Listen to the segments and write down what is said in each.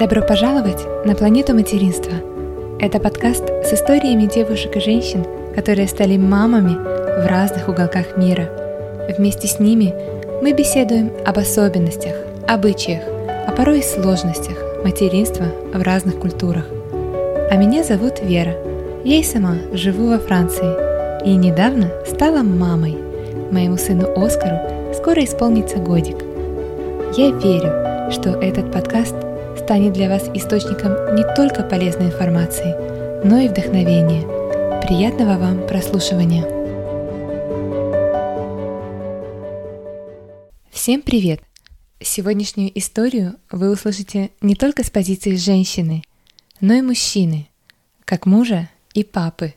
Добро пожаловать на планету материнства. Это подкаст с историями девушек и женщин, которые стали мамами в разных уголках мира. Вместе с ними мы беседуем об особенностях, обычаях, а порой и сложностях материнства в разных культурах. А меня зовут Вера. Я и сама живу во Франции и недавно стала мамой. Моему сыну Оскару скоро исполнится годик. Я верю, что этот подкаст – станет для вас источником не только полезной информации, но и вдохновения. Приятного вам прослушивания! Всем привет! Сегодняшнюю историю вы услышите не только с позиции женщины, но и мужчины, как мужа и папы.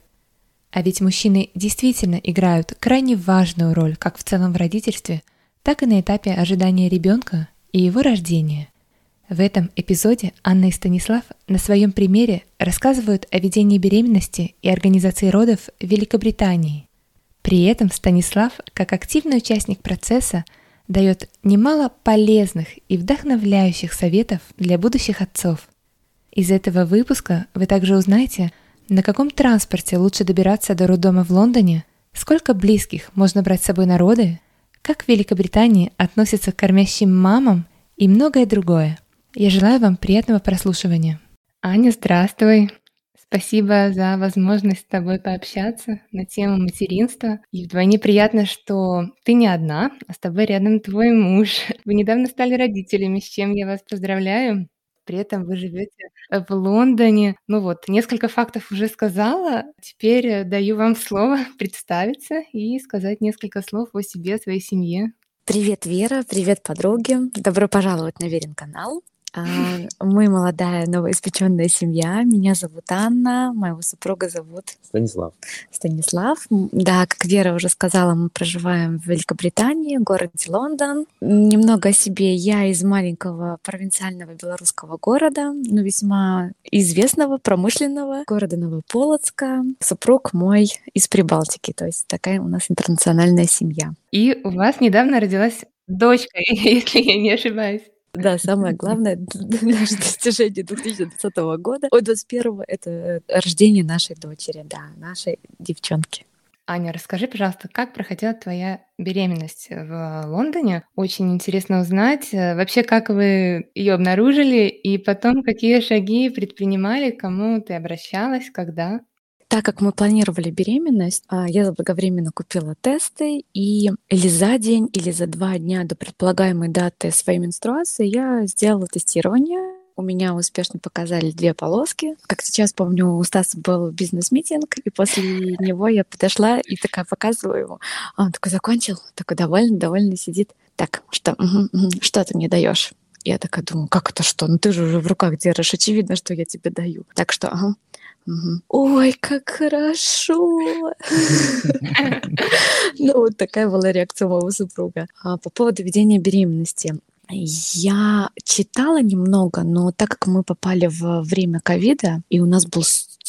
А ведь мужчины действительно играют крайне важную роль как в целом в родительстве, так и на этапе ожидания ребенка и его рождения. В этом эпизоде Анна и Станислав на своем примере рассказывают о ведении беременности и организации родов в Великобритании. При этом Станислав, как активный участник процесса, дает немало полезных и вдохновляющих советов для будущих отцов. Из этого выпуска вы также узнаете, на каком транспорте лучше добираться до роддома в Лондоне, сколько близких можно брать с собой на роды, как в Великобритании относятся к кормящим мамам и многое другое. Я желаю вам приятного прослушивания. Аня, здравствуй. Спасибо за возможность с тобой пообщаться на тему материнства. И вдвойне приятно, что ты не одна, а с тобой рядом твой муж. Вы недавно стали родителями, с чем я вас поздравляю. При этом вы живете в Лондоне. Ну вот, несколько фактов уже сказала. Теперь даю вам слово представиться и сказать несколько слов о себе, о своей семье. Привет, Вера, привет, подруги. Добро пожаловать на Верин канал. Мы молодая новоиспеченная семья. Меня зовут Анна, моего супруга зовут Станислав. Станислав. Да, как Вера уже сказала, мы проживаем в Великобритании, в городе Лондон. Немного о себе. Я из маленького провинциального белорусского города, но весьма известного, промышленного города Новополоцка. Супруг мой из Прибалтики, то есть такая у нас интернациональная семья. И у вас недавно родилась дочка, если я не ошибаюсь. Да, самое главное наше достижение 2020 года, ой, 21 это рождение нашей дочери, да, нашей девчонки. Аня, расскажи, пожалуйста, как проходила твоя беременность в Лондоне? Очень интересно узнать э, вообще, как вы ее обнаружили, и потом какие шаги предпринимали, кому ты обращалась, когда? Так как мы планировали беременность, а, я заблаговременно купила тесты, и или за день, или за два дня до предполагаемой даты своей менструации я сделала тестирование. У меня успешно показали две полоски. Как сейчас помню, у Стаса был бизнес-митинг, и после него я подошла и такая показываю ему. А он такой закончил, такой довольный, довольный сидит. Так, что, что ты мне даешь? Я такая думаю, как это что? Ну ты же уже в руках держишь, очевидно, что я тебе даю. Так что, ага, Угу. Ой, как хорошо! Ну, вот такая была реакция моего супруга. А по поводу ведения беременности. Я читала немного, но так как мы попали в время ковида, и у нас был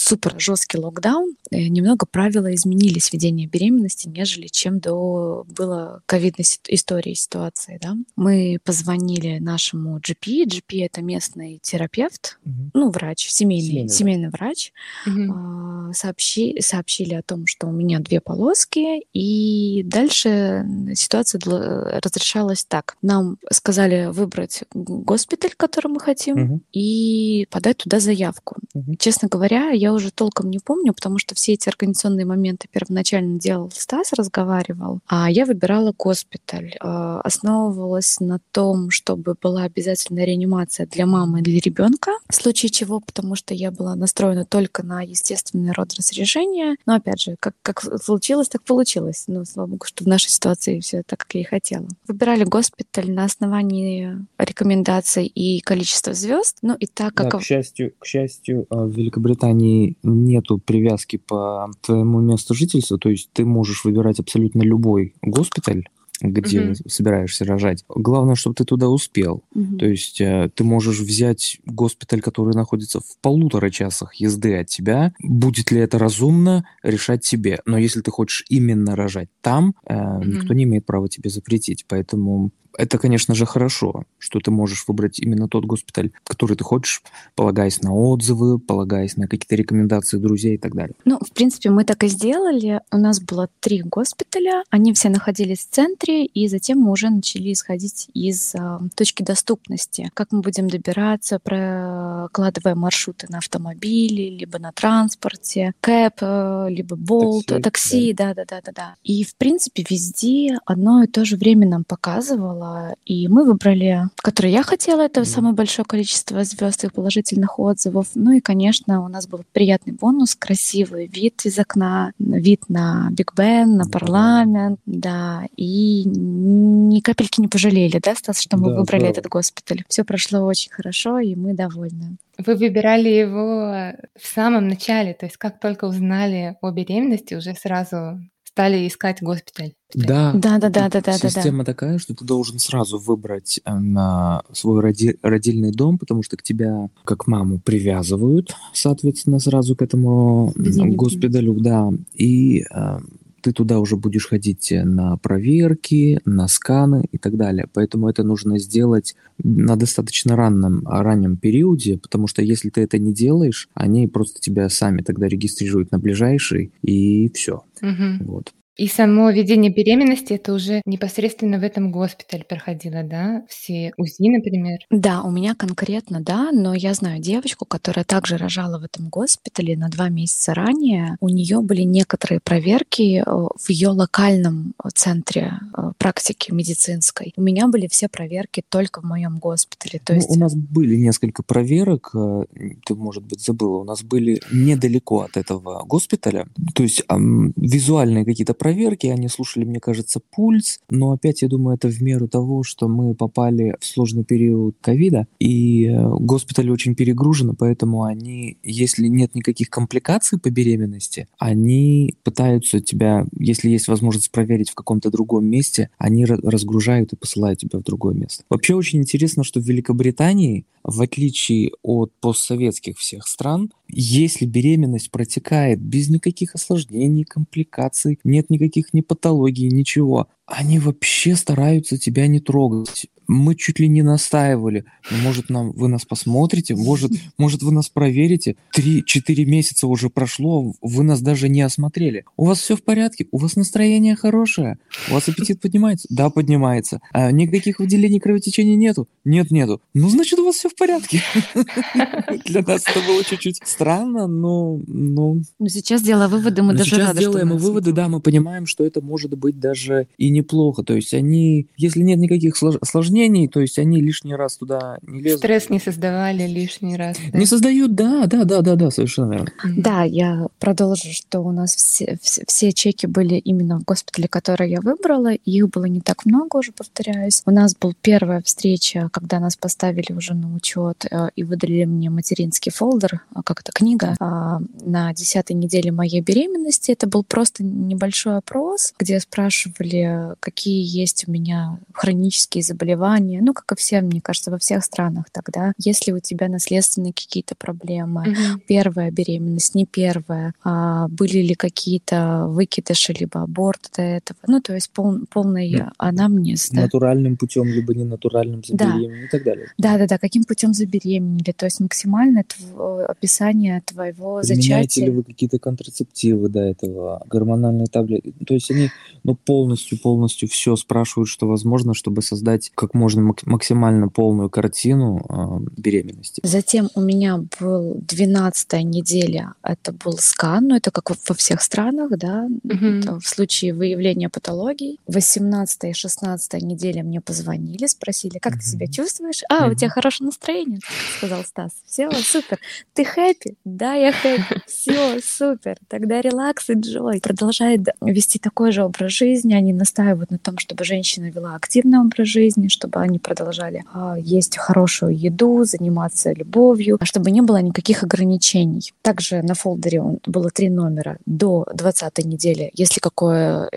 супер жесткий локдаун, э, немного правила изменились ведения беременности, нежели чем до было ковидной истории ситуации. Да? Мы позвонили нашему GP. GP — это местный терапевт, угу. ну, врач, семейный, семейный, семейный врач. Угу. Сообщи, сообщили о том, что у меня две полоски, и дальше ситуация разрешалась так. Нам сказали выбрать госпиталь, который мы хотим, угу. и подать туда заявку. Угу. Честно говоря, я уже толком не помню, потому что все эти организационные моменты первоначально делал Стас, разговаривал, а я выбирала госпиталь. А, основывалась на том, чтобы была обязательная реанимация для мамы и для ребенка, в случае чего, потому что я была настроена только на естественный род разрешения. Но опять же, как, как получилось, так получилось. Но слава богу, что в нашей ситуации все так, как я и хотела. Выбирали госпиталь на основании рекомендаций и количества звезд. Ну и так как... Да, к счастью, к счастью, а, в Великобритании нету привязки по твоему месту жительства, то есть ты можешь выбирать абсолютно любой госпиталь, где угу. собираешься рожать. Главное, чтобы ты туда успел. Угу. То есть э, ты можешь взять госпиталь, который находится в полутора часах езды от тебя. Будет ли это разумно, решать тебе. Но если ты хочешь именно рожать там, угу. никто не имеет права тебе запретить. Поэтому это, конечно же, хорошо, что ты можешь выбрать именно тот госпиталь, который ты хочешь, полагаясь на отзывы, полагаясь на какие-то рекомендации друзей и так далее. Ну, в принципе, мы так и сделали. У нас было три госпиталя, они все находились в центре, и затем мы уже начали исходить из э, точки доступности. Как мы будем добираться, прокладывая маршруты на автомобиле, либо на транспорте, кэп, э, либо болт, такси, такси да. да, да, да, да. И, в принципе, везде одно и то же время нам показывало, и мы выбрали, который я хотела, это mm. самое большое количество звезд и положительных отзывов. Ну и, конечно, у нас был приятный бонус, красивый вид из окна, вид на Биг Бен, на парламент, да, и ни капельки не пожалели, да, Стас, что мы да, выбрали да. этот госпиталь. Все прошло очень хорошо, и мы довольны. Вы выбирали его в самом начале, то есть как только узнали о беременности, уже сразу стали искать госпиталь. Да, да, да, да, да, да. Система да. такая, что ты должен сразу выбрать на э, свой роди- родильный дом, потому что к тебя как маму привязывают, соответственно, сразу к этому госпиталю, да, и э, ты туда уже будешь ходить на проверки, на сканы и так далее. Поэтому это нужно сделать на достаточно ранном, раннем периоде, потому что если ты это не делаешь, они просто тебя сами тогда регистрируют на ближайший, и все. Угу. Вот. И само ведение беременности это уже непосредственно в этом госпитале проходило, да? Все УЗИ, например? Да, у меня конкретно, да, но я знаю девочку, которая также рожала в этом госпитале на два месяца ранее. У нее были некоторые проверки э, в ее локальном э, центре э, практики медицинской. У меня были все проверки только в моем госпитале. То ну, есть... У нас были несколько проверок, ты, может быть, забыла, у нас были недалеко от этого госпиталя. То есть визуальные какие-то проверки, они слушали, мне кажется, пульс, но опять, я думаю, это в меру того, что мы попали в сложный период ковида, и э, госпиталь очень перегружен, поэтому они, если нет никаких компликаций по беременности, они пытаются тебя, если есть возможность проверить в каком-то другом месте, они разгружают и посылают тебя в другое место. Вообще очень интересно, что в Великобритании, в отличие от постсоветских всех стран, если беременность протекает без никаких осложнений, компликаций, нет никаких ни патологий, ничего, они вообще стараются тебя не трогать мы чуть ли не настаивали. Ну, может, нам, вы нас посмотрите, может, может, вы нас проверите. Три-четыре месяца уже прошло, вы нас даже не осмотрели. У вас все в порядке? У вас настроение хорошее? У вас аппетит поднимается? Да, поднимается. А никаких выделений кровотечения нету? Нет, нету. Ну, значит, у вас все в порядке. Для нас это было чуть-чуть странно, но... Но, сейчас делая выводы, мы даже сейчас рады, делаем мы выводы, да, мы понимаем, что это может быть даже и неплохо. То есть они, если нет никаких сложностей, упражнений, то есть они лишний раз туда не лезут. Стресс не создавали лишний раз. Да? Не создают, да, да, да, да, да, совершенно верно. Да, я продолжу, что у нас все, все, все чеки были именно в госпитале, который я выбрала, их было не так много, уже повторяюсь. У нас была первая встреча, когда нас поставили уже на учет э, и выдали мне материнский фолдер, а, как то книга, а, на десятой неделе моей беременности. Это был просто небольшой опрос, где спрашивали, какие есть у меня хронические заболевания заболевания, ну, как и все, мне кажется, во всех странах тогда. Если у тебя наследственные какие-то проблемы, mm-hmm. первая беременность, не первая, а были ли какие-то выкидыши, либо аборт до этого, ну, то есть пол, полный mm-hmm. анамнез. Да? Натуральным путем, либо ненатуральным забеременением да. и так далее. Да-да-да, каким путем забеременели, то есть максимальное тв- описание твоего Применяете зачатия. ли вы какие-то контрацептивы до этого, гормональные таблетки? То есть они ну, полностью-полностью все спрашивают, что возможно, чтобы создать как можно максимально полную картину э, беременности. Затем у меня был 12 неделя, это был скан, ну это как во всех странах, да, угу. в случае выявления патологий. 18 и 16 неделя мне позвонили, спросили, как угу. ты себя чувствуешь? А, угу. у тебя хорошее настроение, сказал Стас. Все, супер. Ты хэппи? Да, я хэппи. Все, супер. Тогда релакс и джой. Продолжает вести такой же образ жизни. Они настаивают на том, чтобы женщина вела активный образ жизни, чтобы они продолжали а, есть хорошую еду, заниматься любовью, чтобы не было никаких ограничений. Также на фолдере было три номера до 20 недели. Если, какое,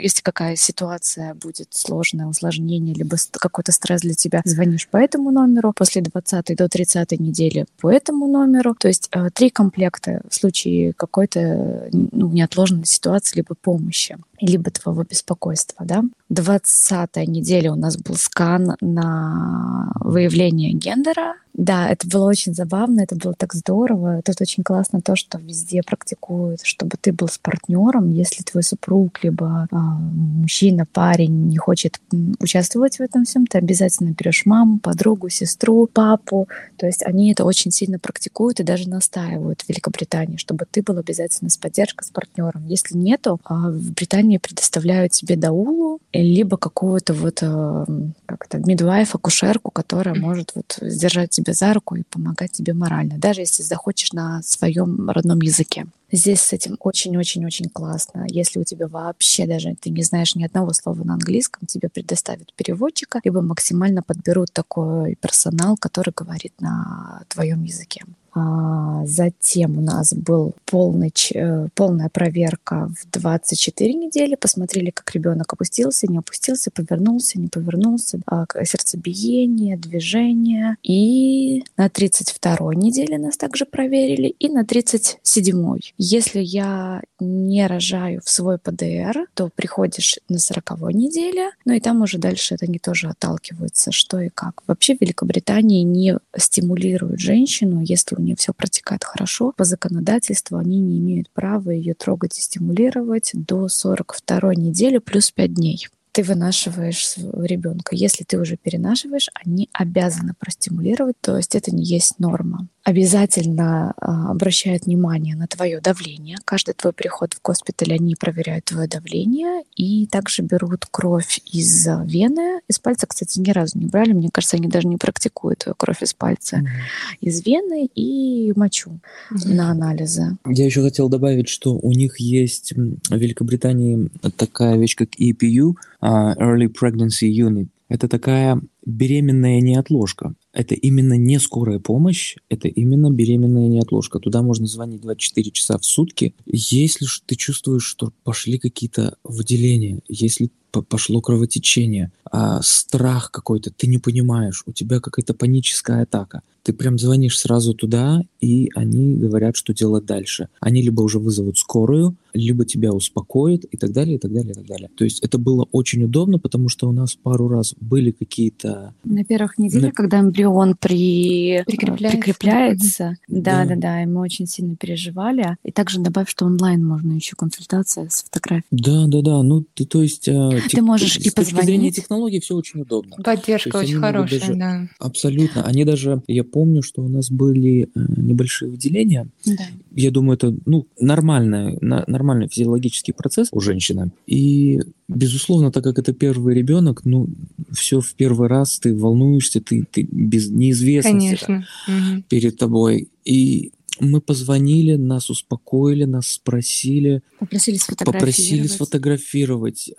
если какая ситуация будет сложная, усложнение, либо какой-то стресс для тебя, звонишь по этому номеру. После 20 до 30 недели по этому номеру. То есть а, три комплекта в случае какой-то ну, неотложной ситуации либо помощи. Либо твоего беспокойства, да. 20 неделя у нас был скан на выявление гендера, да, это было очень забавно, это было так здорово. Тут очень классно то, что везде практикуют, чтобы ты был с партнером. Если твой супруг, либо а, мужчина, парень не хочет участвовать в этом всем, ты обязательно берешь маму, подругу, сестру, папу. То есть они это очень сильно практикуют и даже настаивают в Великобритании, чтобы ты был обязательно с поддержкой, с партнером. Если нету, а в Британии предоставляют тебе даулу, либо какую-то вот а, как-то мидвайф, акушерку, которая может вот сдержать тебя тебя за руку и помогать тебе морально, даже если захочешь на своем родном языке. Здесь с этим очень-очень-очень классно. Если у тебя вообще даже ты не знаешь ни одного слова на английском, тебе предоставят переводчика, либо максимально подберут такой персонал, который говорит на твоем языке. А, затем у нас был полный, э, полная проверка в 24 недели. Посмотрели, как ребенок опустился, не опустился, повернулся, не повернулся, а, сердцебиение, движение. И на 32 неделе нас также проверили, и на 37. Если я не рожаю в свой ПДР, то приходишь на 40 неделе, ну и там уже дальше это не тоже отталкивается, что и как. Вообще в Великобритании не стимулируют женщину, если у нее все протекает хорошо. По законодательству они не имеют права ее трогать и стимулировать до 42 недели плюс 5 дней ты вынашиваешь ребенка. Если ты уже перенашиваешь, они обязаны простимулировать, то есть это не есть норма обязательно а, обращают внимание на твое давление. Каждый твой приход в госпиталь, они проверяют твое давление и также берут кровь из вены. Из пальца, кстати, ни разу не брали. Мне кажется, они даже не практикуют кровь из пальца. Mm-hmm. Из вены и мочу mm-hmm. на анализы. Я еще хотел добавить, что у них есть в Великобритании такая вещь, как EPU, а, Early Pregnancy Unit. Это такая беременная неотложка. Это именно не скорая помощь, это именно беременная неотложка. Туда можно звонить 24 часа в сутки. Если ты чувствуешь, что пошли какие-то выделения, если пошло кровотечение, а страх какой-то, ты не понимаешь, у тебя какая-то паническая атака. Ты прям звонишь сразу туда, и они говорят, что делать дальше. Они либо уже вызовут скорую, либо тебя успокоят и так далее, и так далее, и так далее. То есть это было очень удобно, потому что у нас пару раз были какие-то... На первых неделях, На... когда эмбрион при... прикрепляется, прикрепляется да, да, да, да, и мы очень сильно переживали. И также добавь, что онлайн можно еще консультация с фотографией. Да, да, да. Ну, ты, то есть... А, ты можешь и позвонить. С точки зрения технологий все очень удобно. Поддержка очень хорошая, даже, да. Абсолютно. Они даже, я помню, что у нас были э, небольшие выделения. Да. Я думаю, это ну, нормальный, нормальный физиологический процесс у женщины. И, безусловно, так как это первый ребенок, ну, все в первый раз ты волнуешься, ты, ты без неизвестности. Да, перед тобой. И мы позвонили, нас успокоили, нас спросили. Попросили сфотографировать. Попросили сфотографировать.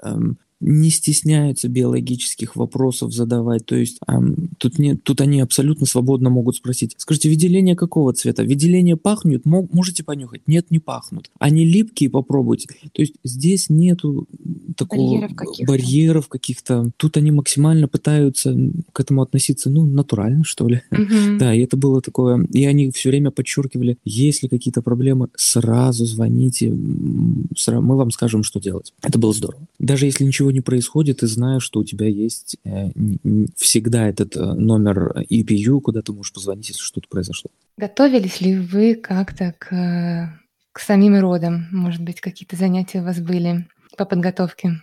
Не стесняются биологических вопросов задавать. То есть эм, тут, не, тут они абсолютно свободно могут спросить. Скажите, выделение какого цвета? Выделение пахнут? Можете понюхать? Нет, не пахнут. Они липкие, попробуйте. То есть здесь нету такого барьеров каких-то. Барьеров каких-то. Тут они максимально пытаются к этому относиться, ну, натурально, что ли. Mm-hmm. Да, и это было такое. И они все время подчеркивали, если какие-то проблемы, сразу звоните, мы вам скажем, что делать. Это было здорово. Даже если ничего не происходит, и знаешь, что у тебя есть э, всегда этот э, номер EPU, куда ты можешь позвонить, если что-то произошло. Готовились ли вы как-то к, к самим родам? Может быть, какие-то занятия у вас были по подготовке?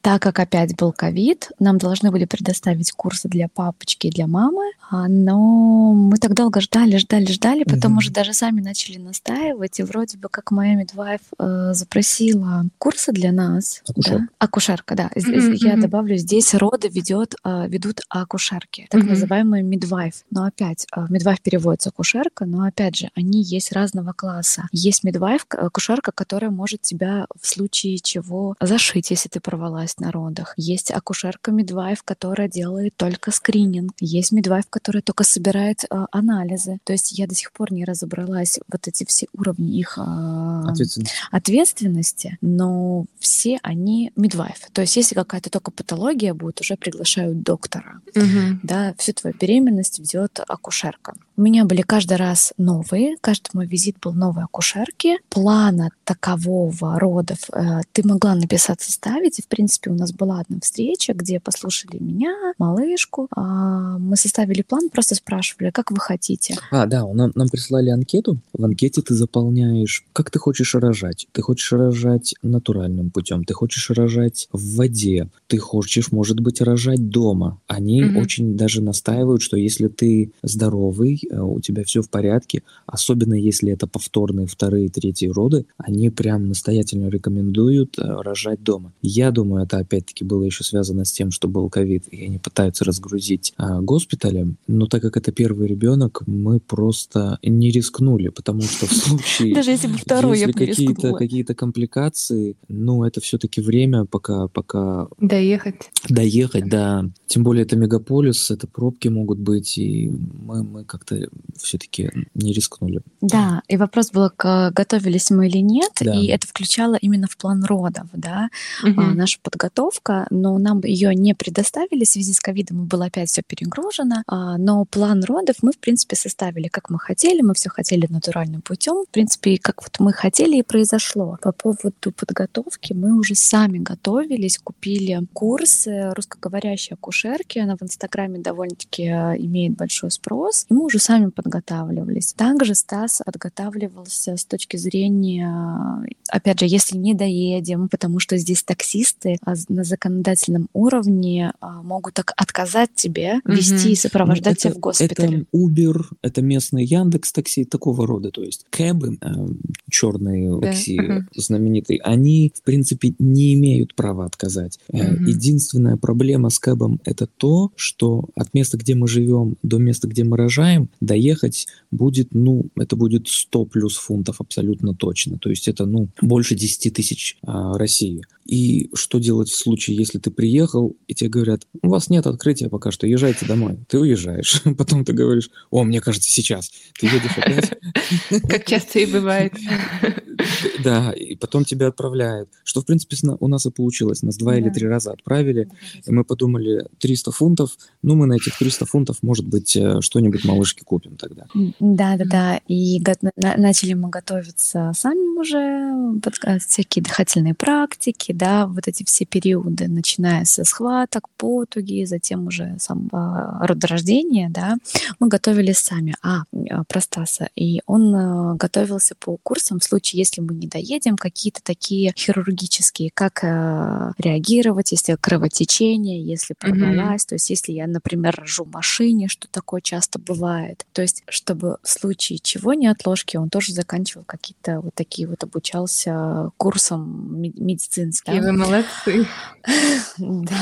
Так как опять был ковид, нам должны были предоставить курсы для папочки и для мамы, а, но мы так долго ждали, ждали, ждали, потом mm-hmm. уже даже сами начали настаивать, и вроде бы как моя мидвайф э, запросила курсы для нас. Акушер. Да? Акушерка, да. Mm-hmm. Я добавлю, здесь роды ведет, э, ведут акушерки, так mm-hmm. называемые мидвайф. Но опять, э, переводится акушерка, но опять же, они есть разного класса. Есть мидвайф, акушерка, которая может тебя в случае чего зашить если ты порвалась на родах. Есть акушерка медвайф, которая делает только скрининг. Есть медвайф, которая только собирает э, анализы. То есть я до сих пор не разобралась вот эти все уровни их э, ответственности. ответственности, но все они медвайф. То есть если какая-то только патология будет, уже приглашают доктора. Угу. Да, всю твою беременность ведет акушерка. У меня были каждый раз новые, каждый мой визит был новой акушерки. Плана такового родов э, ты могла написать, составить, и, в принципе, у нас была одна встреча, где послушали меня, малышку, э, мы составили план, просто спрашивали, как вы хотите. А, да, нам, нам прислали анкету, в анкете ты заполняешь, как ты хочешь рожать. Ты хочешь рожать натуральным путем, ты хочешь рожать в воде, ты хочешь, может быть, рожать дома. Они угу. очень даже настаивают, что если ты здоровый, у тебя все в порядке, особенно если это повторные вторые, третьи роды, они прям настоятельно рекомендуют э, рожать дома. Я думаю, это опять-таки было еще связано с тем, что был ковид, и они пытаются разгрузить а, госпитали, но так как это первый ребенок, мы просто не рискнули, потому что в случае... Даже если бы второй, если какие-то какие-то компликации, ну, это все-таки время, пока... пока Доехать. Доехать, да. Тем более это мегаполис, это пробки могут быть, и мы, мы как-то все-таки не рискнули. Да, и вопрос был, готовились мы или нет, да. и это включало именно в план родов, да, угу. а, наша подготовка, но нам ее не предоставили в связи с ковидом, было опять все перегружено, а, но план родов мы, в принципе, составили, как мы хотели, мы все хотели натуральным путем, в принципе, как вот мы хотели и произошло. По поводу подготовки мы уже сами готовились, купили курсы русскоговорящей акушерки, она в Инстаграме довольно-таки э, имеет большой спрос, и мы уже сами подготавливались. Также Стас подготавливался с точки зрения, опять же, если не доедем, потому что здесь таксисты а на законодательном уровне а, могут так отказать тебе вести и сопровождать ну, тебя в госпиталь. Это Uber, это местный Яндекс такси, такого рода, то есть кэбы, э, черные да. такси uh-huh. знаменитые, они, в принципе, не имеют права отказать. Uh-huh. Единственная проблема с кэбом это то, что от места, где мы живем, до места, где мы рожаем, доехать будет, ну, это будет 100 плюс фунтов абсолютно точно. То есть это, ну, больше 10 тысяч а, России. И что делать в случае, если ты приехал, и тебе говорят, у вас нет открытия пока что, езжайте домой. Ты уезжаешь. Потом ты говоришь, о, мне кажется, сейчас. Ты едешь опять. Как часто и бывает. Да, и потом тебя отправляют. Что, в принципе, у нас и получилось. Нас два или три раза отправили, и мы подумали, 300 фунтов, ну, мы на этих 300 фунтов, может быть, э, что-нибудь малышке купим тогда. Да-да-да, и начали мы готовиться сами уже, всякие дыхательные практики, да, вот эти все периоды, начиная со схваток, потуги, затем уже сам а, родорождение, да, мы готовились сами. А, а, про Стаса. И он готовился по курсам в случае, если мы не доедем, какие-то такие хирургические, как а, реагировать, если кровотечение, если порвалась, mm-hmm. то есть если я, например, рожу в машине, что такое часто бывает. То есть, чтобы в случае чего не отложки, он тоже заканчивал какие-то вот такие вот обучался курсам медицинским Какие вы молодцы. Да.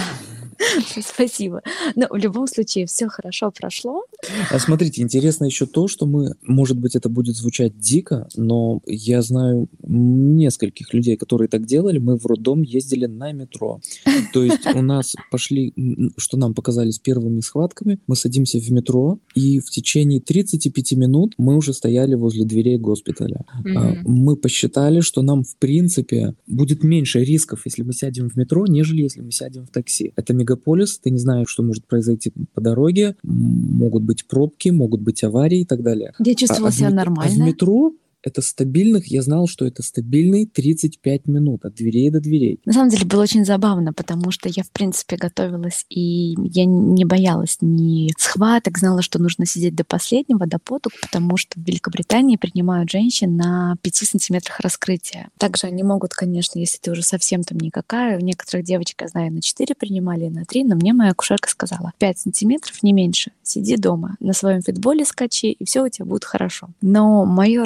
Спасибо. Но в любом случае все хорошо прошло. А смотрите, интересно еще то, что мы, может быть, это будет звучать дико, но я знаю нескольких людей, которые так делали. Мы в роддом ездили на метро. То есть у нас пошли, что нам показались первыми схватками, мы садимся в метро, и в течение 35 минут мы уже стояли возле дверей госпиталя. Mm-hmm. Мы посчитали, что нам, в принципе, будет меньше рисков, если мы сядем в метро, нежели если мы сядем в такси. Это мегаполис, ты не знаешь, что может произойти по дороге, могут быть пробки, могут быть аварии и так далее. Я чувствовала а, себя а в, нормально. А в метро это стабильных, я знал, что это стабильные 35 минут от дверей до дверей. На самом деле было очень забавно, потому что я, в принципе, готовилась, и я не боялась ни схваток, знала, что нужно сидеть до последнего, до потуг, потому что в Великобритании принимают женщин на 5 сантиметрах раскрытия. Также они могут, конечно, если ты уже совсем там никакая, у некоторых девочек, я знаю, на 4 принимали, на 3, но мне моя акушерка сказала, 5 сантиметров, не меньше, сиди дома, на своем фитболе скачи, и все у тебя будет хорошо. Но мое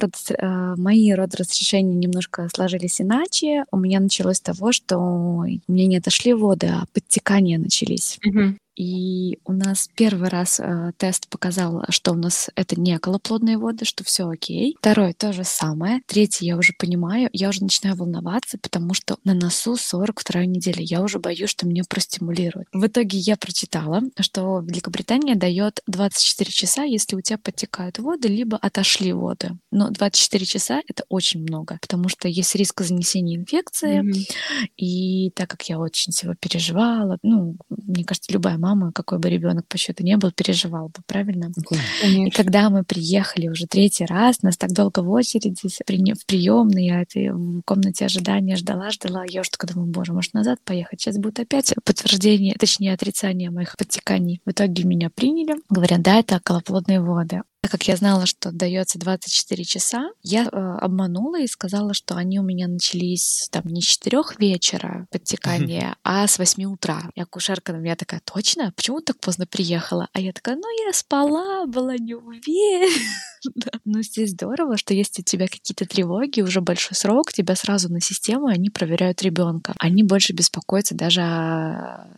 Э, мои родоразрешения немножко сложились иначе. У меня началось с того, что у меня не отошли воды, а подтекания начались. Mm-hmm. И у нас первый раз э, тест показал, что у нас это не околоплодные воды, что все окей. Второй то же самое. Третий я уже понимаю, я уже начинаю волноваться, потому что на носу 42 неделя. Я уже боюсь, что меня простимулируют. В итоге я прочитала, что Великобритания дает 24 часа, если у тебя подтекают воды, либо отошли воды. Но 24 часа это очень много, потому что есть риск занесения инфекции. Mm-hmm. И так как я очень всего переживала, ну, мне кажется, любая мама мама, какой бы ребенок по счету не был, переживал бы, правильно? Конечно. И когда мы приехали уже третий раз, нас так долго в очереди в приемной, я это в комнате ожидания ждала, ждала. Я уже только думаю, боже, может назад поехать? Сейчас будет опять подтверждение, точнее отрицание моих подтеканий. В итоге меня приняли. Говорят, да, это околоплодные воды. Так как я знала, что дается 24 часа, я э, обманула и сказала, что они у меня начались там не с 4 вечера подтекания, а с 8 утра. И акушерка на меня такая, точно? Почему так поздно приехала? А я такая, ну я спала, была не уверена. Ну здесь здорово, что если у тебя какие-то тревоги, уже большой срок, тебя сразу на систему, они проверяют ребенка. Они больше беспокоятся даже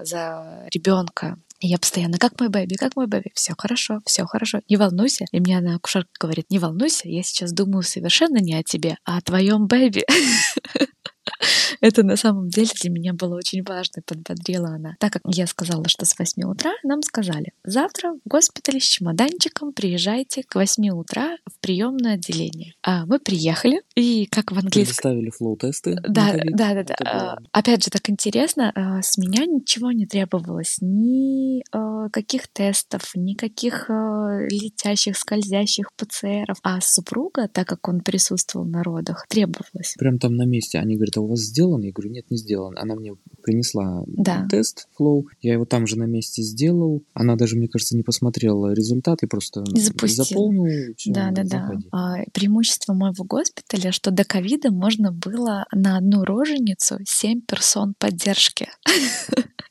за ребенка. И я постоянно, как мой бэби, как мой бэби, все хорошо, все хорошо, не волнуйся. И мне она акушерка говорит, не волнуйся, я сейчас думаю совершенно не о тебе, а о твоем бэби. Это на самом деле для меня было очень важно, подбодрила она. Так как я сказала, что с 8 утра, нам сказали, завтра в госпитале с чемоданчиком приезжайте к 8 утра в приемное отделение. А мы приехали, и как в английском... Ставили флоу-тесты. Да, да, да, да. А, опять же, так интересно, а, с меня ничего не требовалось, ни а, каких тестов, никаких летящих, скользящих ПЦРов. А супруга, так как он присутствовал на родах, требовалось. Прям там на месте. Они говорят, а у вас сделано? Я говорю, нет, не сделан. Она мне принесла да. тест Flow, я его там же на месте сделал. Она даже, мне кажется, не посмотрела результаты, просто Запустила. заполнил. Все, да, да, да. А, преимущество моего госпиталя, что до ковида можно было на одну роженицу 7 персон поддержки.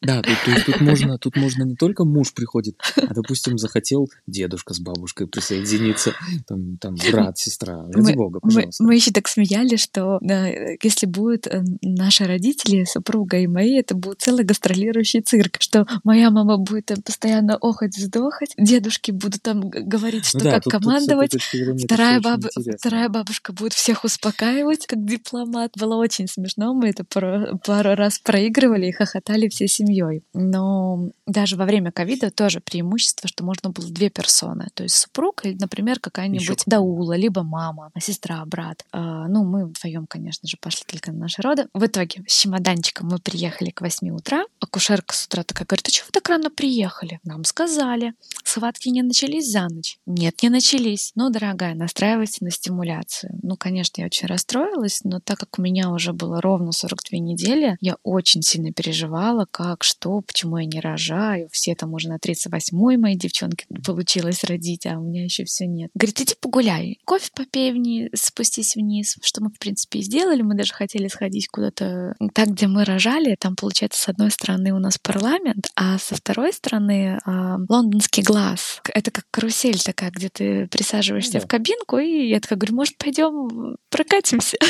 Да, тут, то есть тут можно, тут можно не только муж приходит, а, допустим, захотел дедушка с бабушкой присоединиться, там, там брат, сестра, ради мы, бога, пожалуйста. Мы, мы еще так смеялись, что да, если будет э, наши родители, супруга и мои, это будет целый гастролирующий цирк, что моя мама будет там постоянно охать, вздохать, дедушки будут там говорить, что ну да, как тут, командовать, тут вторая, баб... вторая бабушка будет всех успокаивать, как дипломат. Было очень смешно, мы это пару, пару раз проигрывали и хохотали все семьей. Но даже во время ковида тоже преимущество, что можно было две персоны. То есть супруг, например, какая-нибудь Даула, либо мама, сестра, брат. А, ну, мы вдвоем, конечно же, пошли только на наши роды. В итоге с чемоданчиком мы приехали к 8 утра. Акушерка с утра такая говорит, а чего вы так рано приехали? Нам сказали. Схватки не начались за ночь? Нет, не начались. Ну, дорогая, настраивайся на стимуляцию. Ну, конечно, я очень расстроилась, но так как у меня уже было ровно 42 недели, я очень сильно переживала, как, что, почему я не рожаю. Все там уже на 38-й моей девчонке получилось родить, а у меня еще все нет. Говорит, иди погуляй, кофе попей вниз, спустись вниз, что мы, в принципе, и сделали. Мы даже хотели сходить куда-то так, где мы рожали. Там, получается, с одной стороны у нас парламент, а со второй стороны э, лондонский глаз. Это как карусель такая, где ты присаживаешься да. в кабинку, и я такая говорю, может, пойдем прокатимся?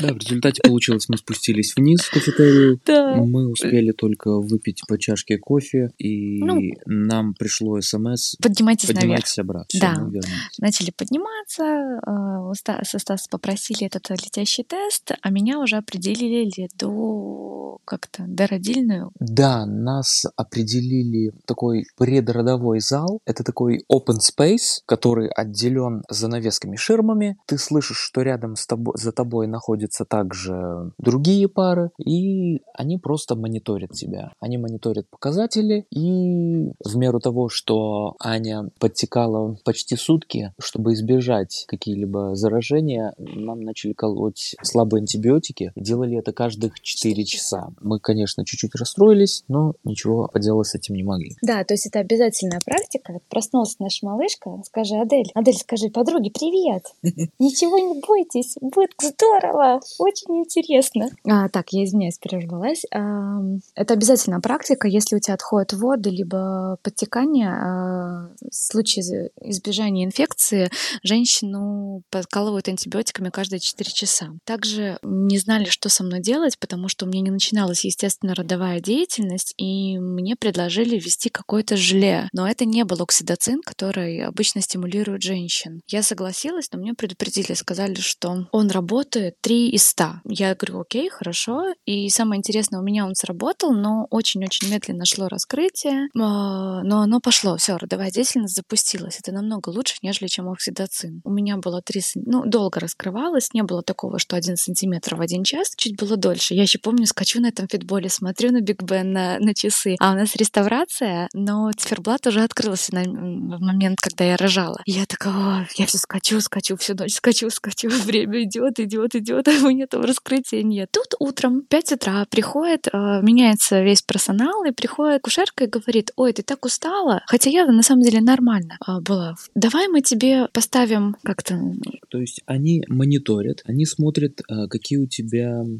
Да, в результате получилось, мы спустились вниз в кафетерию. Да. Мы успели только выпить по чашке кофе, и ну, нам пришло смс поднимайтесь, поднимайтесь обратно. Все, да. Начали подниматься, э, со Стаса попросили этот летящий тест, а меня уже определили до как-то до родильную. Да, нас определили такой предродовой зал. Это такой open space, который отделен занавесками ширмами. Ты слышишь, что рядом с тобой, за тобой находятся также другие пары, и они просто мониторят тебя. Они мониторят показатели, и в меру того, что Аня подтекала почти сутки, чтобы избежать какие-либо заражения, нам начали колоть слабые антибиотики. Делали это каждых 4 часа. Мы, конечно, чуть-чуть расстроились, но ничего поделать с этим не могли. Да, то есть это обязательная практика. Вот проснулась наша малышка, скажи, Адель, Адель, скажи подруге привет. Ничего не бойтесь, будет здорово, очень интересно. А, так, я извиняюсь, прервалась. А, это обязательная практика, если у тебя отходят воды, либо подтекание. А, в случае избежания инфекции женщину подкалывают антибиотиками каждые 4 часа. Также не знали, что со мной делать, потому что у меня не начиналась, естественно, родовая деятельность, и мне предложили ввести какое-то желе. Но это не был оксидоцин, который обычно стимулирует женщин. Я согласилась, но мне предупредили, сказали, что он работает 3 из 100. Я говорю, окей, хорошо. И самое интересное, у меня он сработал, но очень очень-очень медленно шло раскрытие, а, но оно пошло, все, родовая деятельность запустилась. Это намного лучше, нежели чем оксидоцин. У меня было три, ну, долго раскрывалось, не было такого, что один сантиметр в один час, чуть было дольше. Я еще помню, скачу на этом фитболе, смотрю на Биг Бен на, на часы, а у нас реставрация, но циферблат уже открылся на, в момент, когда я рожала. И я такая, я все скачу, скачу, всю ночь скачу, скачу, время идет, идет, идет, а у меня там раскрытия нет. Тут утром, 5 утра, приходит, э, меняется весь персонал, и приходит кушерка и говорит, ой, ты так устала, хотя я на самом деле нормально э, была. Давай мы тебе поставим как-то... То есть они мониторят, они смотрят, э, какие у тебя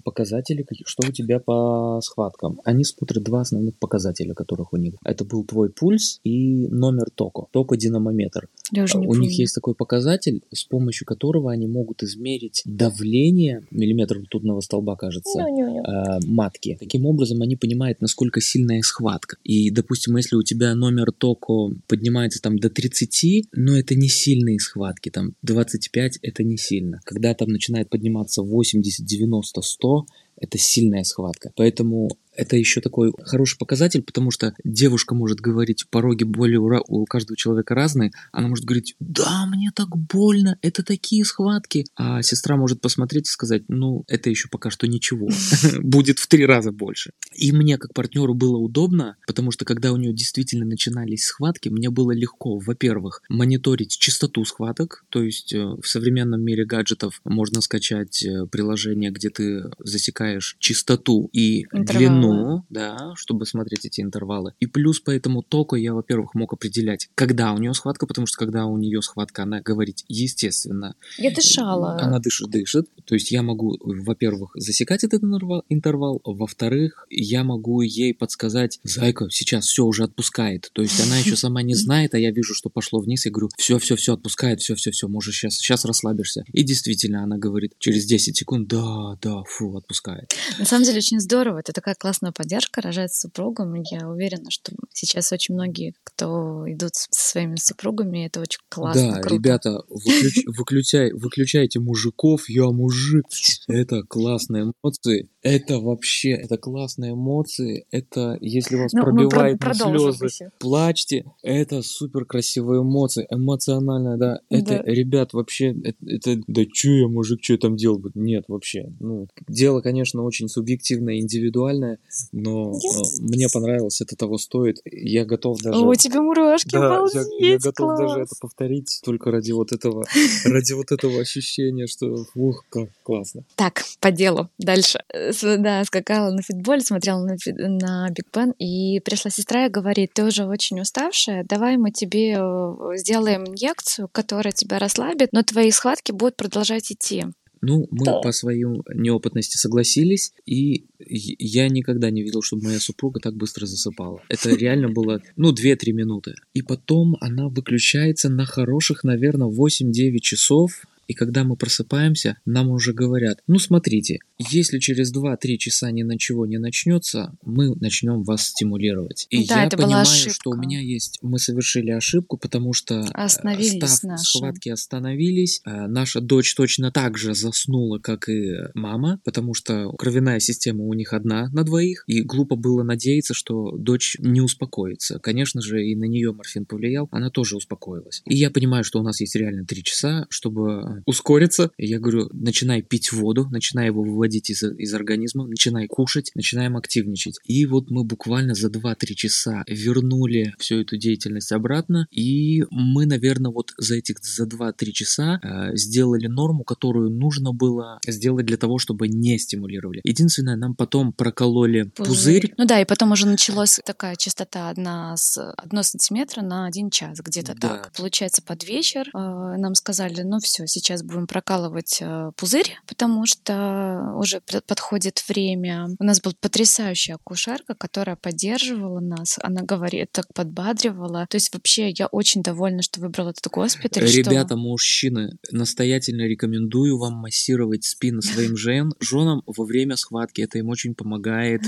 показатели, что у тебя по схваткам. Они смотрят два основных показателя, которых у них. Это был твой пульс и номер токо, токо-динамометр. Я уже не у помню. них есть такой показатель, с помощью которого они могут измерить давление, миллиметр ртутного столба, кажется, э, матки. Таким образом, они понимают, насколько сильная схватка. И, допустим, если у тебя номер токо поднимается там до 30, но это не сильные схватки, там 25 это не сильно. Когда там начинает подниматься 80, 90, 100, это сильная схватка. Поэтому это еще такой хороший показатель, потому что девушка может говорить, пороги боли у каждого человека разные, она может говорить, да, мне так больно, это такие схватки, а сестра может посмотреть и сказать, ну, это еще пока что ничего, будет в три раза больше. И мне как партнеру было удобно, потому что когда у нее действительно начинались схватки, мне было легко, во-первых, мониторить частоту схваток, то есть э, в современном мире гаджетов можно скачать э, приложение, где ты засекаешь частоту и длину ну, да, чтобы смотреть эти интервалы. И плюс по этому току я, во-первых, мог определять, когда у нее схватка, потому что когда у нее схватка, она говорит естественно. Я дышала. Она дышит, дышит. То есть я могу, во-первых, засекать этот интервал, во-вторых, я могу ей подсказать, зайка, сейчас все уже отпускает. То есть она еще сама не знает, а я вижу, что пошло вниз, я говорю, все, все, все отпускает, все, все, все, можешь сейчас, сейчас расслабишься. И действительно, она говорит через 10 секунд, да, да, фу, отпускает. На самом деле очень здорово, это такая классная классную поддержку рожать с супругом. Я уверена, что сейчас очень многие, кто идут со своими супругами, это очень классно. Да, круто. ребята, выключ, выключай, выключайте мужиков, я мужик. Это классные эмоции. Это вообще, это классные эмоции. Это, если вас ну, пробивает на слезы, плачьте. Это супер красивые эмоции. Эмоционально, да. Это, да. ребят, вообще, это, это да чё я, мужик, что я там делал? Нет, вообще. Ну, дело, конечно, очень субъективное, индивидуальное но yes. Э, мне понравилось, это того стоит. Я готов даже... О, у тебя мурашки, да, обалдеть, я, я готов класс. даже это повторить только ради вот этого, ради вот этого ощущения, что ух, как классно. Так, по делу, дальше. Да, скакала на фитболе, смотрела на, на Биг Бен, и пришла сестра и говорит, ты уже очень уставшая, давай мы тебе э, сделаем инъекцию, которая тебя расслабит, но твои схватки будут продолжать идти. Ну, мы да. по своей неопытности согласились, и я никогда не видел, чтобы моя супруга так быстро засыпала. Это реально было, ну, 2-3 минуты. И потом она выключается на хороших, наверное, 8-9 часов, и когда мы просыпаемся, нам уже говорят, ну смотрите, если через 2-3 часа ни на чего не начнется, мы начнем вас стимулировать. И да, я это понимаю, была что у меня есть, мы совершили ошибку, потому что э, остановились став, наши. схватки остановились. Э, наша дочь точно так же заснула, как и мама, потому что кровяная система у них одна на двоих, и глупо было надеяться, что дочь не успокоится. Конечно же, и на нее морфин повлиял, она тоже успокоилась. И я понимаю, что у нас есть реально 3 часа, чтобы ускориться. Я говорю, начинай пить воду, начинай его выводить из, из организма, начинай кушать, начинаем активничать. И вот мы буквально за 2-3 часа вернули всю эту деятельность обратно, и мы, наверное, вот за этих за 2-3 часа э, сделали норму, которую нужно было сделать для того, чтобы не стимулировали. Единственное, нам потом прокололи пузырь. пузырь. Ну да, и потом уже началась такая частота одна с 1 сантиметра на 1 час, где-то да. так. Получается, под вечер э, нам сказали, ну все, сейчас сейчас будем прокалывать э, пузырь, потому что уже подходит время. У нас была потрясающая акушерка, которая поддерживала нас. Она говорит, так подбадривала. То есть вообще я очень довольна, что выбрала этот госпиталь. Ребята, что... мужчины, настоятельно рекомендую вам массировать спину своим жен, женам во время схватки. Это им очень помогает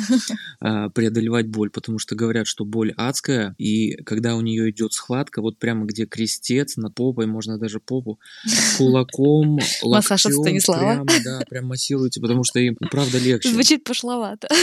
э, преодолевать боль, потому что говорят, что боль адская, и когда у нее идет схватка, вот прямо где крестец над попой, можно даже попу, кулак кулаком, Массаж от Станислава. прямо, да, прям массируете, потому что им правда легче. Звучит пошловато.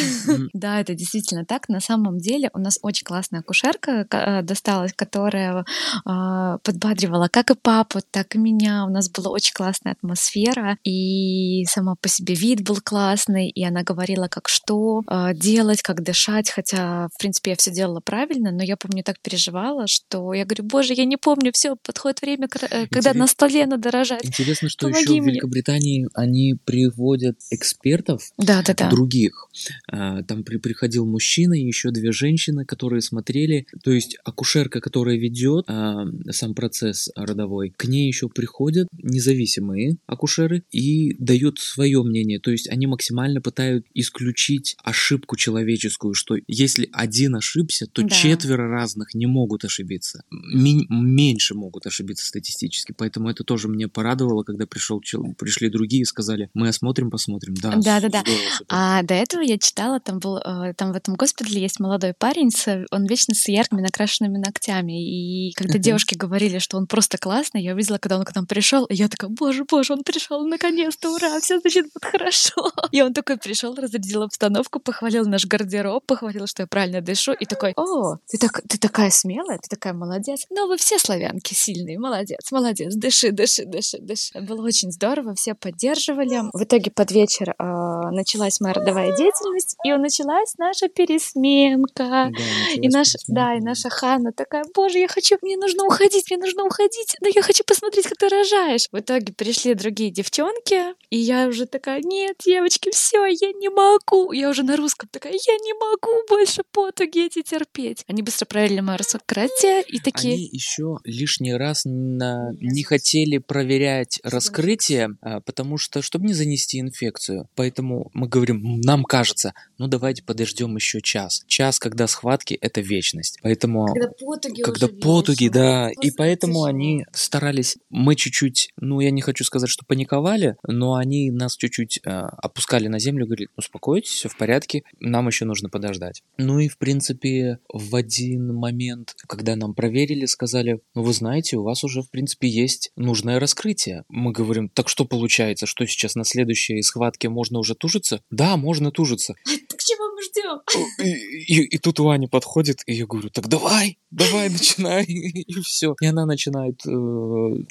Да, это действительно так. На самом деле у нас очень классная акушерка ка- э, досталась, которая а, подбадривала как и папу, так и меня. У нас была очень классная атмосфера, и сама по себе вид был классный, и она говорила, как что а, делать, как дышать, хотя, в принципе, я все делала правильно, но я помню, так переживала, что я говорю, боже, я не помню, все, подходит время, э, когда Интерес- на столе надо рожать. Интересно, что Помоги еще в мне. Великобритании они приводят экспертов Да, да, да. других. А, Там при- приходил мужчина и еще две женщины, которые смотрели. То есть акушерка, которая ведет а, сам процесс родовой, к ней еще приходят независимые акушеры и дают свое мнение. То есть они максимально пытаются исключить ошибку человеческую, что если один ошибся, то Да. четверо разных не могут ошибиться. Меньше могут ошибиться статистически. Поэтому это тоже мне порадовало, когда пришел, пришли другие и сказали, мы осмотрим, посмотрим. Да, Да-да-да. здорово, супер. А до этого я читала, там был, э, там в этом госпитале есть молодой парень, он вечно с яркими накрашенными ногтями. И когда девушки говорили, что он просто классный, я увидела, когда он к нам пришел, и я такая, боже, боже, он пришел наконец-то, ура, все значит будет хорошо. И он такой пришел, разрядил обстановку, похвалил наш гардероб, похвалил, что я правильно дышу, и такой, о, ты, так, ты такая смелая, ты такая молодец. Но вы все славянки сильные, молодец, молодец, дыши, дыши, дыши, дыши. Было очень здорово, все поддерживали. В итоге под вечер а, началась моя родовая деятельность, и началась наша пересменка. Да, И наша, пересменка, да, и наша Ханна такая, боже, я хочу, мне нужно уходить, мне нужно уходить, но я хочу посмотреть, как ты рожаешь. В итоге пришли другие девчонки, и я уже такая, нет, девочки, все, я не могу. Я уже на русском такая, я не могу больше потуги эти терпеть. Они быстро проверили мое раскрытие и такие, Они еще лишний раз на- не хотели проверять раскрытие, а, потому что, чтобы не занести инфекцию. Поэтому мы говорим, «М, нам кажется, ну давайте подождем еще час. Час, когда схватки, это вечность. Поэтому потуги когда потуги, да, и поэтому они старались, мы чуть-чуть, ну я не хочу сказать, что паниковали, но они нас чуть-чуть э, опускали на землю, говорили, успокойтесь, все в порядке, нам еще нужно подождать. Ну и в принципе в один момент, когда нам проверили, сказали, ну вы знаете, у вас уже в принципе есть нужное раскрытие. Мы говорим, так что получается, что сейчас на следующей схватке можно уже тужиться? Да, можно тужиться. К чему мы ждем? И, и- и тут Ваня подходит, и я говорю, так давай, давай, начинай, и все. И она начинает э,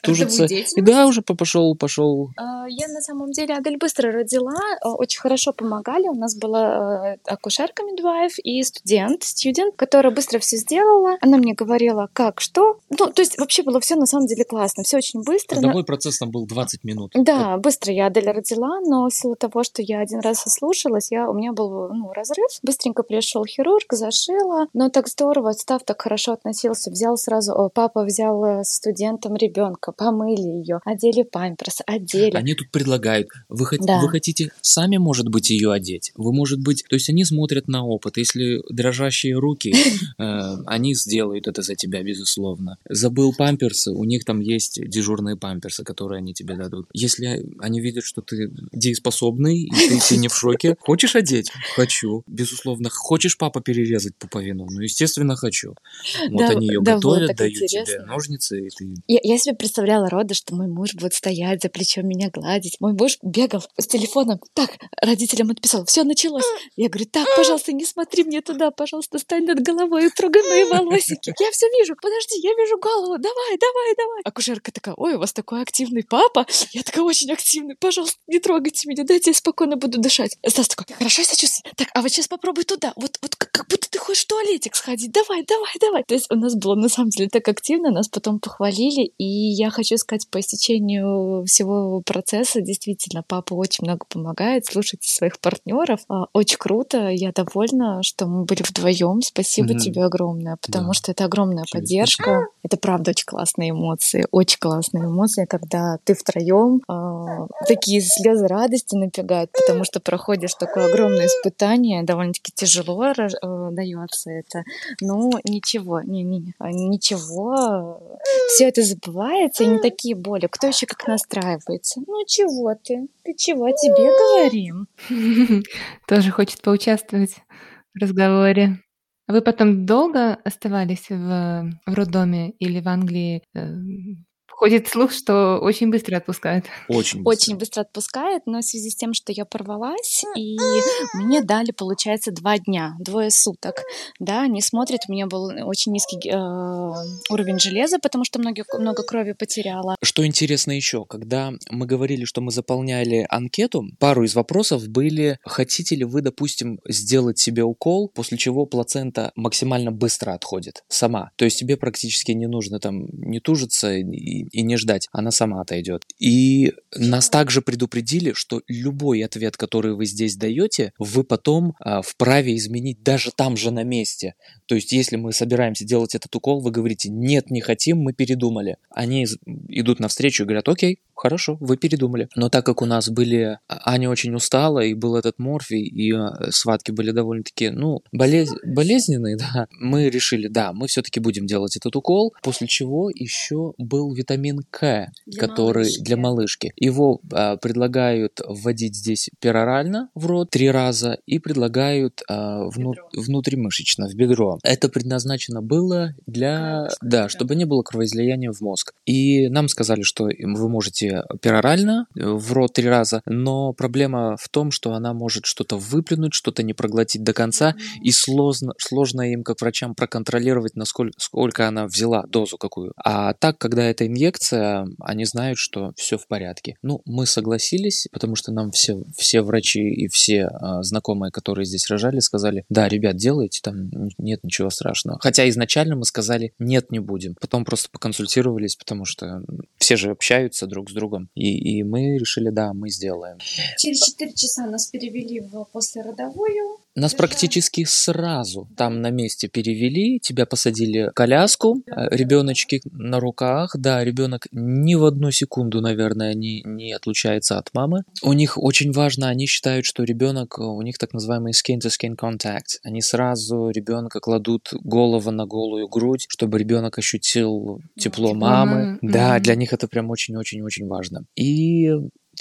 тужиться. И да, уже по- пошел, пошел. А, Я на самом деле Адель быстро родила, а, очень хорошо помогали. У нас была э, акушерка Midwife и студент, студент, которая быстро все сделала. Она мне говорила, как, что. Ну, то есть вообще было все на самом деле классно, все очень быстро. но- Родовой процесс там был 20 минут. Да, быстро я Адель родила, но в силу того, что я один раз ослушалась, я, у меня был ну, разрыв. Быстренько пришел хирург, зашила. Но так здорово, став так хорошо относился. Взял сразу, о, папа взял э, студентом ребенка, помыли ее, одели памперс, одели. Они тут предлагают, вы, хот- Да. вы хотите сами, может быть, ее одеть? Вы, может быть, то есть они смотрят на опыт. Если дрожащие руки, э, они сделают это за тебя, безусловно. Забыл памперсы, у них там есть дежурные памперсы, которые они тебе дадут. Если они видят, что ты дееспособный, и ты, ты не в шоке, хочешь одеть? Хочу. Безусловно. Хочешь папа перерезать пуповину? Ну, естественно, хочу. Вот Да, они ее да, готовят, дают тебе ножницы, и ты Я, я себе представляла роды, что мой муж будет стоять за плечом меня гладить. Мой муж бегал с телефоном. Так, родителям отписал. Все началось. Я говорю, так, пожалуйста, не смотри мне туда, пожалуйста, стань над головой и трогай мои волосики. Я все вижу. Подожди, я вижу голову. Давай, давай, давай. Акушерка такая, ой, у вас такой активный папа. Я такая очень активный. Пожалуйста, не трогайте меня, дайте я спокойно буду дышать. Стас такой, «Ты хорошо себя чувствуешь? Так, а вот сейчас попробуй туда. Вот, вот как, будто ты хочешь в туалетик сходить. Давай, давай, давай. То есть у нас было на самом деле так активно, нас потом похвалили. И я хочу сказать, по истечению всего процесса, действительно, папа очень много помогает, слушайте своих партнеров. А, Очень круто. Я довольна, что мы были вдвоем. Спасибо Мгм. тебе огромное, потому Да. что это огромная Тебе поддержка. Это правда очень классные эмоции. Очень классные эмоции, когда ты втроем такие слезы радости напрягают, потому что проходишь такое огромное испытание, довольно-таки тяжело дается это. Ну, ничего, не, не, а, ничего, все это забывается, и не такие боли. Кто еще как настраивается? Ну, чего ты? Ты чего? Тебе говорим. Тоже хочет поучаствовать в разговоре. А Вы потом долго оставались в, в роддоме или в Англии? Ходит слух, что очень быстро отпускает. Очень быстро. Очень быстро отпускает, но в связи с тем, что я порвалась, и мне дали, получается, два дня, двое суток. Да, они смотрят, у меня был очень низкий э, уровень железа, потому что много, много крови потеряла. Что интересно еще, когда мы говорили, что мы заполняли анкету, пару из вопросов были, хотите ли вы, допустим, сделать себе укол, после чего плацента максимально быстро отходит сама. То есть тебе практически не нужно там не тужиться и, и не ждать, она сама отойдет. И нас также предупредили, что любой ответ, который вы здесь даете, вы потом а, вправе изменить даже там же на месте. То есть если мы собираемся делать этот укол, вы говорите, нет, не хотим, мы передумали. Они идут навстречу и говорят, окей, хорошо, вы передумали. Но так как у нас были, а, Аня очень устала, и был этот морфий, и э, схватки были довольно-таки, ну, болез... болезненные, да, мы решили, да, мы все-таки будем делать этот укол, после чего еще был витамин К, для который малышки. для малышки. Его а, предлагают вводить здесь перорально в рот три раза и предлагают а, вну... внутримышечно, в бедро. Это предназначено было для, да, чтобы не было кровоизлияния в мозг. И нам сказали, что вы можете перорально э, в рот три раза, но проблема в том, что она может что-то выплюнуть, что-то не проглотить до конца, и сложно, сложно им, как врачам, проконтролировать, насколько сколько она взяла, дозу какую. А так, когда это инъекция, они знают, что все в порядке. Ну, мы согласились, потому что нам все, все врачи и все а, знакомые, которые здесь рожали, сказали, да, ребят, делайте, там нет ничего страшного. Хотя изначально мы сказали, нет, не будем. Потом просто поконсультировались, потому что все же общаются друг с другом. И, и мы решили, да, мы сделаем. Через 4 часа нас перевели в послеродовую. Нас практически сразу там на месте перевели, тебя посадили в коляску, э, ребеночки на руках, да, ребенок ни в одну секунду, наверное, не, не отлучается от мамы. У них очень важно, они считают, что ребенок, у них так называемый skin-to-skin contact. Они сразу ребенка кладут голову на голую грудь, чтобы ребенок ощутил тепло, мамы. Да, для них это прям очень-очень-очень важно. И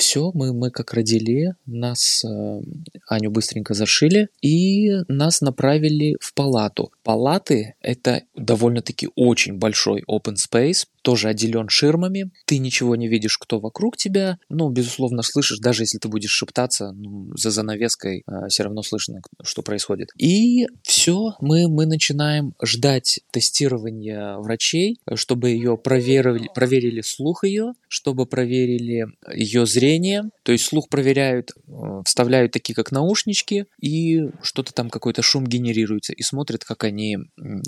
все, мы, мы как родили, нас, э, Аню быстренько зашили, и нас направили в палату. Палаты — это довольно-таки очень большой open space, тоже отделен ширмами, ты ничего не видишь, кто вокруг тебя, ну, безусловно, слышишь, даже если ты будешь шептаться, ну, за занавеской э, все равно слышно, что происходит. И все, мы, мы начинаем ждать тестирования врачей, чтобы ее проверили, проверили слух ее, чтобы проверили ее зрение, то есть слух проверяют, э, вставляют такие как наушнички, и что-то там какой-то шум генерируется, и смотрят, как они,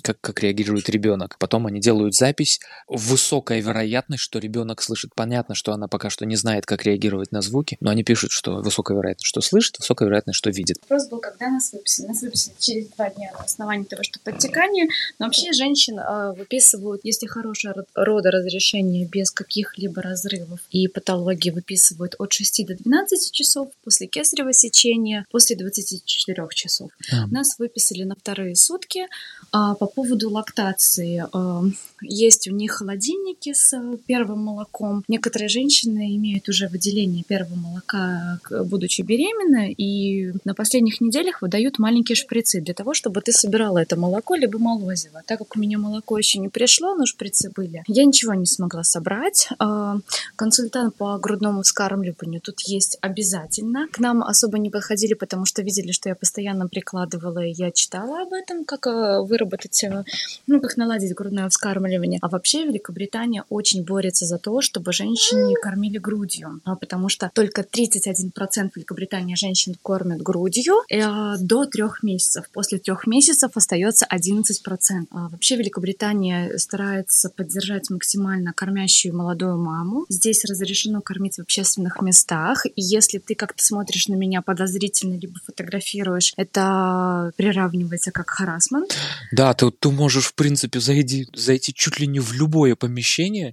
как, как реагирует ребенок. Потом они делают запись в высокая вероятность, что ребенок слышит. Понятно, что она пока что не знает, как реагировать на звуки, но они пишут, что высокая вероятность, что слышит, высокая вероятность, что видит. Вопрос был, когда нас выписали. Нас выписали через два дня на основании того, что подтекание. Но вообще женщин э, выписывают, если хорошее родоразрешение без каких-либо разрывов и патологии выписывают от 6 до 12 часов, после кесарево сечения после 24 часов. А. Нас выписали на вторые сутки. А, по поводу лактации. Э, есть у них холодильники с первым молоком. Некоторые женщины имеют уже выделение первого молока, будучи беременны, и на последних неделях выдают маленькие шприцы для того, чтобы ты собирала это молоко либо молозиво. Так как у меня молоко еще не пришло, но шприцы были, я ничего не смогла собрать. А, консультант по грудному вскармливанию тут есть обязательно. К нам особо не подходили, потому что видели, что я постоянно прикладывала, и я читала об этом, как э, выработать, э, ну, как наладить грудное вскармливание. А вообще Великобритания очень борется за то, чтобы женщины кормили грудью, а, потому что только 31% Великобритании женщин кормят грудью э, до трех месяцев. После трех месяцев остается 11%. А вообще Великобритания старается поддержать максимально кормящую молодую маму. Здесь разрешено кормить в общественных местах. И если ты как-то смотришь на меня подозрительно, либо фотографируешь, это приравнивается как харасмент. Да, ты, ты можешь, в принципе, зайти, зайти чуть ли не в любое помещение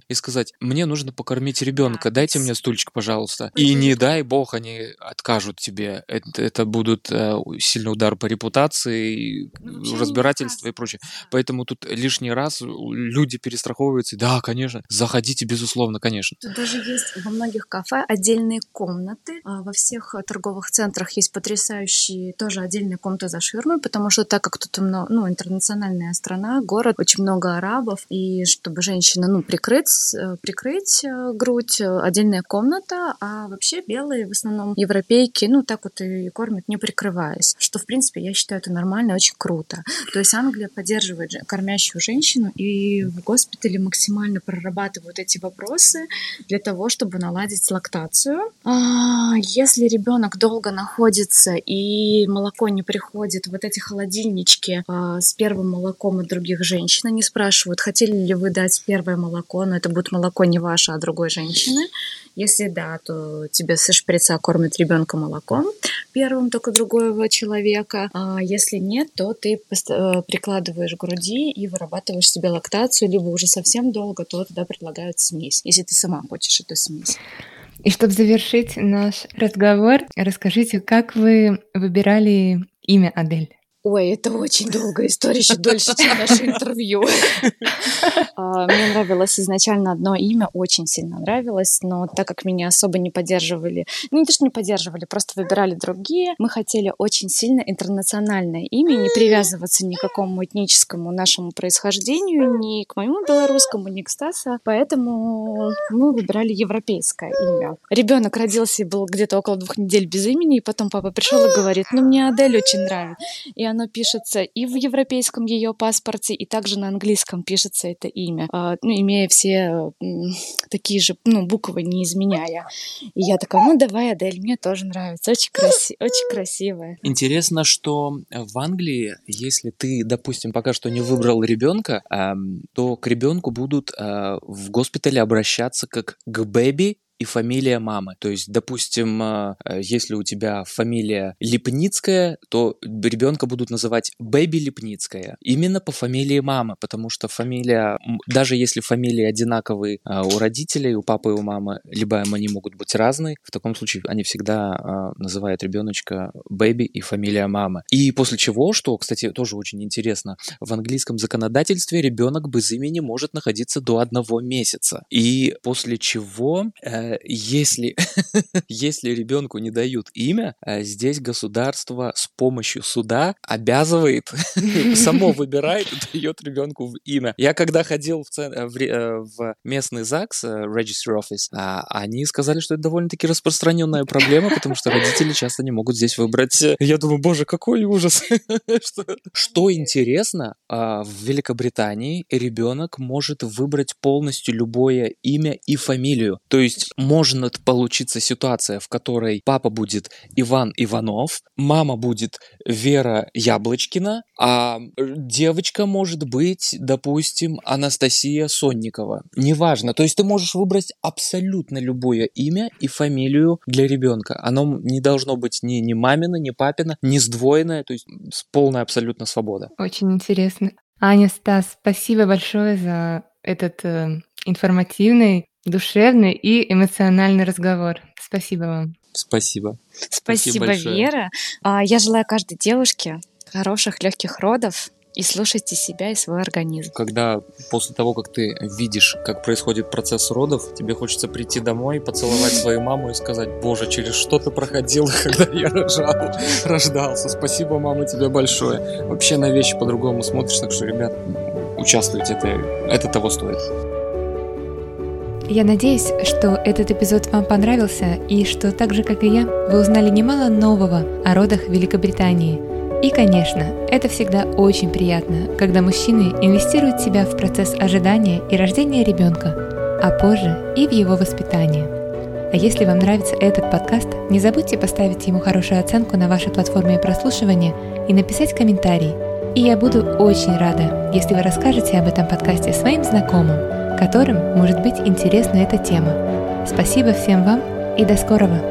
и сказать, мне нужно покормить ребенка, дайте мне стульчик, пожалуйста. И не дай бог они откажут тебе. Это, это будут э, сильный удар по репутации, ну, разбирательство и прочее. Поэтому тут лишний раз люди перестраховываются. Да, конечно, заходите, безусловно, конечно. Тут даже есть во многих кафе отдельные комнаты. А во всех торговых центрах есть потрясающие тоже отдельные комнаты за ширмой, потому что так как тут ну, интернациональная страна, город, очень много арабов, и чтобы женщины ну, прикрыть, прикрыть грудь, отдельная комната, а вообще белые в основном европейки, ну, так вот и кормят, не прикрываясь, что, в принципе, я считаю это нормально, очень круто. То есть Англия поддерживает кормящую женщину, и в госпитале максимально прорабатывают эти вопросы для того, чтобы наладить лактацию. А, если ребенок долго находится и молоко не приходит, вот эти холодильнички а, с первым молоком от других женщин, они спрашивают, хотели ли вы дать первое молоко, но это будет молоко не ваше, а другой женщины. Если да, то тебе со шприца кормят ребенка молоком первым только другого человека. А если нет, то ты э, прикладываешь груди и вырабатываешь себе лактацию, либо уже совсем долго, то тогда предлагают смесь, если ты сама хочешь эту смесь. И чтобы завершить наш разговор, расскажите, как вы выбирали имя Адель? Ой, это очень долгая история, еще дольше, чем наше интервью. А, мне нравилось изначально одно имя, очень сильно нравилось, но так как меня особо не поддерживали, ну не то, что не поддерживали, просто выбирали другие, мы хотели очень сильно интернациональное имя, не привязываться ни к какому этническому нашему происхождению, ни к моему белорусскому, ни к Стаса, поэтому мы выбирали европейское имя. Ребенок родился и был где-то около двух недель без имени, и потом папа пришел и говорит, ну мне Адель очень нравится. И оно пишется и в европейском ее паспорте, и также на английском пишется это имя, а, ну, имея все такие же ну, буквы, не изменяя. И я такая, ну давай, Адель, мне тоже нравится, очень, краси очень красивая. Интересно, что в Англии, если ты, допустим, пока что не выбрал ребенка, то к ребенку будут а, в госпитале обращаться как к бэби и фамилия мамы. То есть, допустим, э, если у тебя фамилия Липницкая, то ребенка будут называть Бэби Липницкая. Именно по фамилии мамы, потому что фамилия, даже если фамилии одинаковые э, у родителей, у папы и у мамы, либо они могут быть разные, в таком случае они всегда э, называют ребеночка Бэби и фамилия мамы. И после чего, что, кстати, тоже очень интересно, в английском законодательстве ребенок без имени может находиться до одного месяца. И после чего если, если ребенку не дают имя, э, здесь государство с помощью суда обязывает, само выбирает и дает ребенку имя. Я когда ходил в, э, в, э, в местный ЗАГС, Registry Office, а, они сказали, что это довольно-таки распространенная проблема, потому что родители часто не могут здесь выбрать. Я думаю, боже, какой ужас. что, что интересно, а, в Великобритании ребенок может выбрать полностью любое имя и фамилию. То есть может получиться ситуация, в которой папа будет Иван Иванов, мама будет Вера Яблочкина, а девочка может быть, допустим, Анастасия Сонникова. Неважно. То есть ты можешь выбрать абсолютно любое имя и фамилию для ребенка. Оно не должно быть ни, ни мамина, ни папина, ни сдвоенное, то есть с полной абсолютно свобода. Очень интересно. Аня, Стас, спасибо большое за этот э, информативный душевный и эмоциональный разговор. Спасибо вам. Спасибо. Спасибо, Спасибо Вера. А, я желаю каждой девушке хороших, легких родов и слушайте себя и свой организм. Когда после того, как ты видишь, как происходит процесс родов, тебе хочется прийти домой, поцеловать свою маму и сказать, боже, через что ты проходил, когда я рожал, рождался. Спасибо, мама, тебе большое. Вообще на вещи по-другому смотришь, так что, ребят, участвуйте, это, это того стоит. Я надеюсь, что этот эпизод вам понравился и что так же, как и я, вы узнали немало нового о родах Великобритании. И, конечно, это всегда очень приятно, когда мужчины инвестируют себя в процесс ожидания и рождения ребенка, а позже и в его воспитание. А если вам нравится этот подкаст, не забудьте поставить ему хорошую оценку на вашей платформе прослушивания и написать комментарий. И я буду очень рада, если вы расскажете об этом подкасте своим знакомым, которым может быть интересна эта тема. Спасибо всем вам и до скорого!